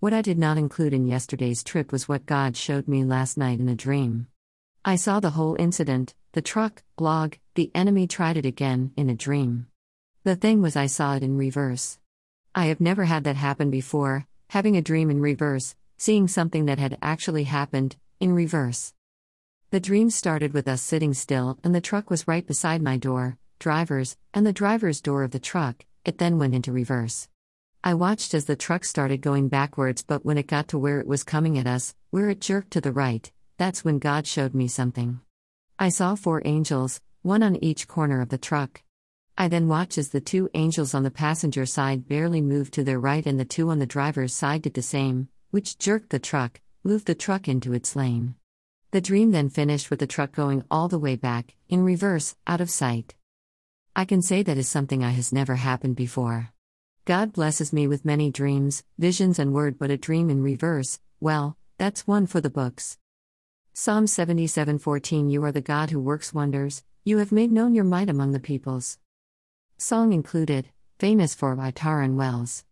What I did not include in yesterday's trip was what God showed me last night in a dream. I saw the whole incident the truck, log, the enemy tried it again, in a dream. The thing was, I saw it in reverse. I have never had that happen before, having a dream in reverse, seeing something that had actually happened, in reverse. The dream started with us sitting still, and the truck was right beside my door, driver's, and the driver's door of the truck, it then went into reverse. I watched as the truck started going backwards, but when it got to where it was coming at us, where it jerked to the right, that's when God showed me something. I saw four angels, one on each corner of the truck. I then watched as the two angels on the passenger side barely moved to their right and the two on the driver's side did the same, which jerked the truck, moved the truck into its lane. The dream then finished with the truck going all the way back, in reverse, out of sight. I can say that is something I has never happened before. God blesses me with many dreams, visions, and word, but a dream in reverse, well, that's one for the books. Psalm 77:14 You are the God who works wonders, you have made known your might among the peoples. Song included, famous for by Tauren Wells.